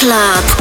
Club.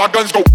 Pow, guns pow,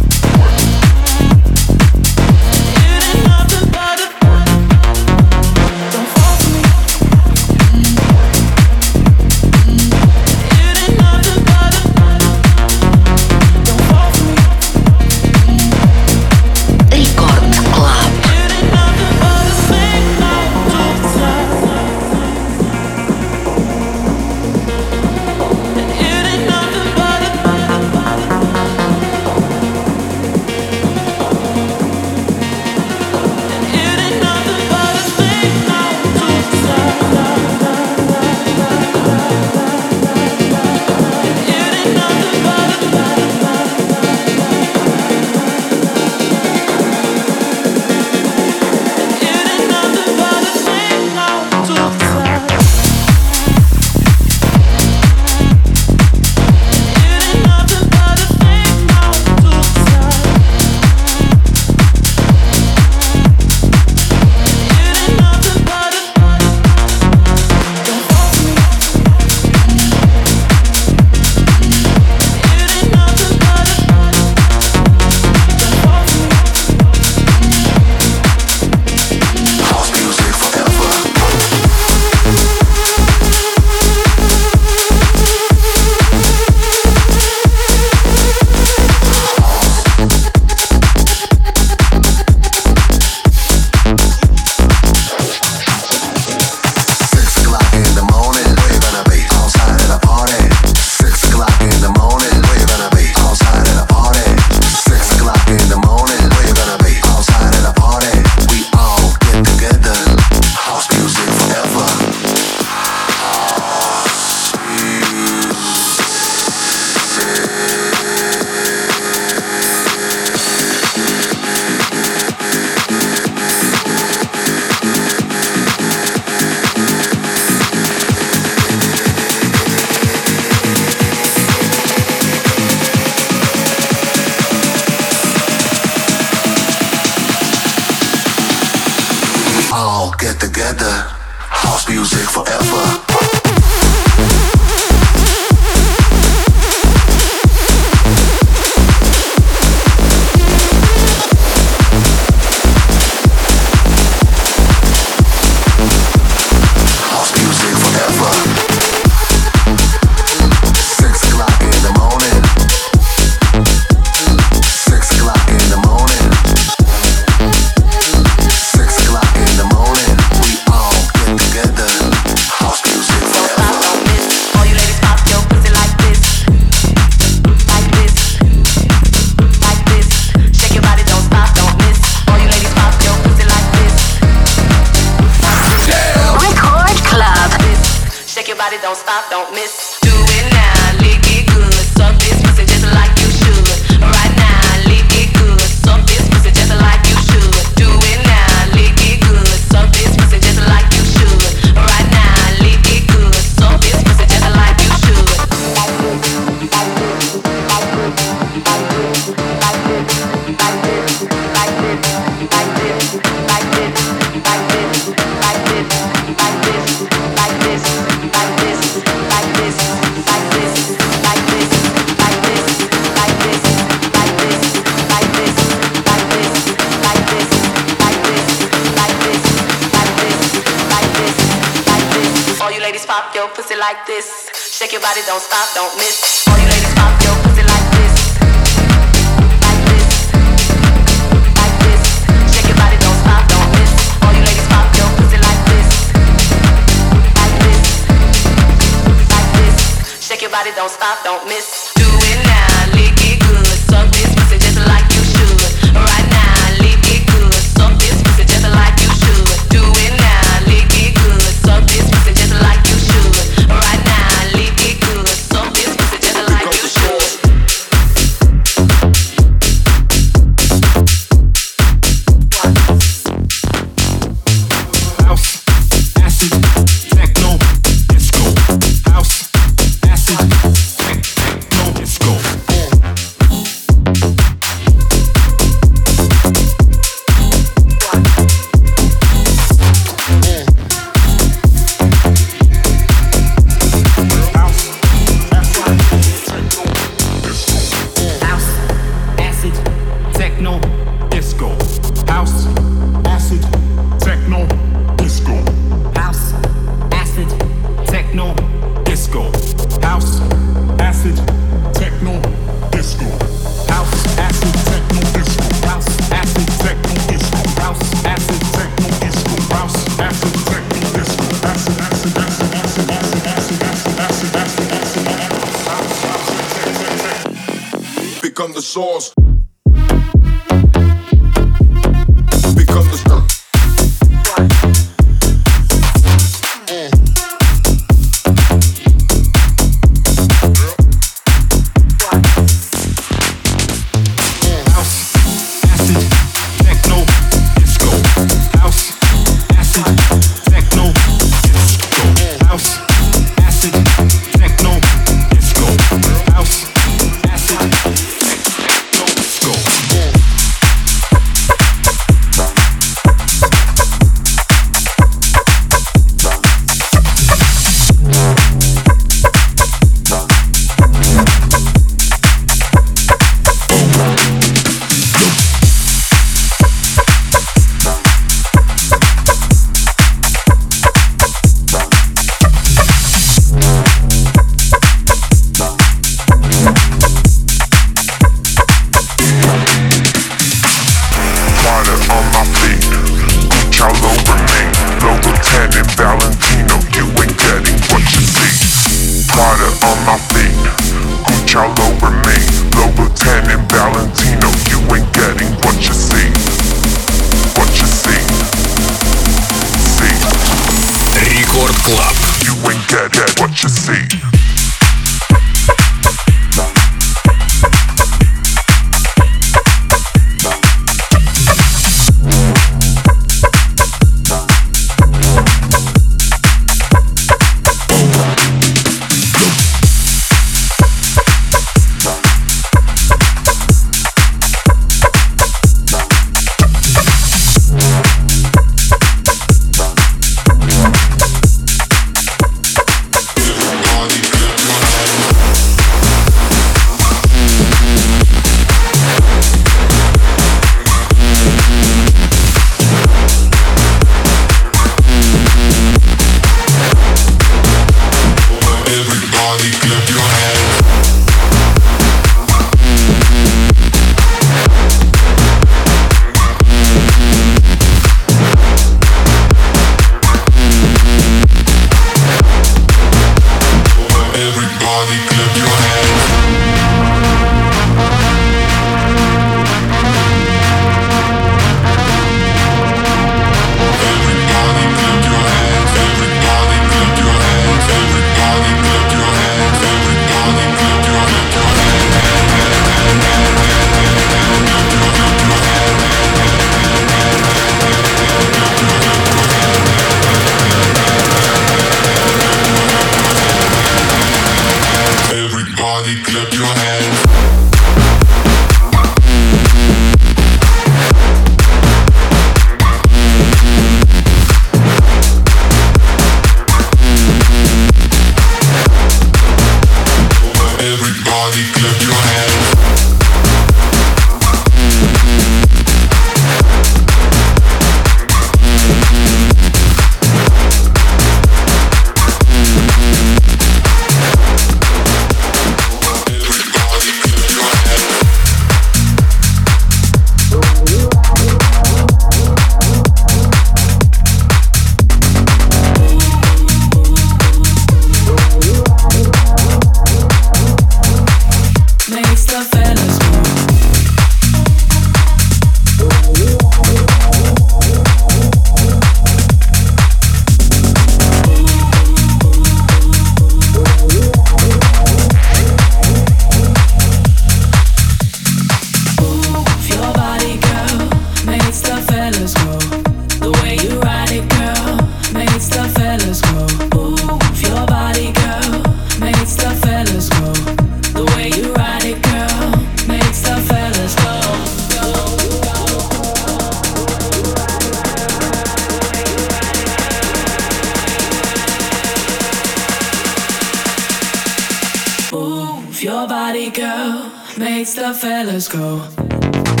girl, makes the fellas go.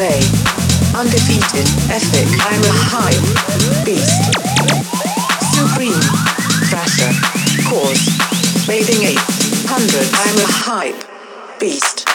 Undefeated, ethic, I'm a hype beast. Supreme, thrasher, cause, bathing ape, hundred, I'm a hype beast.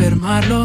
enfermarlo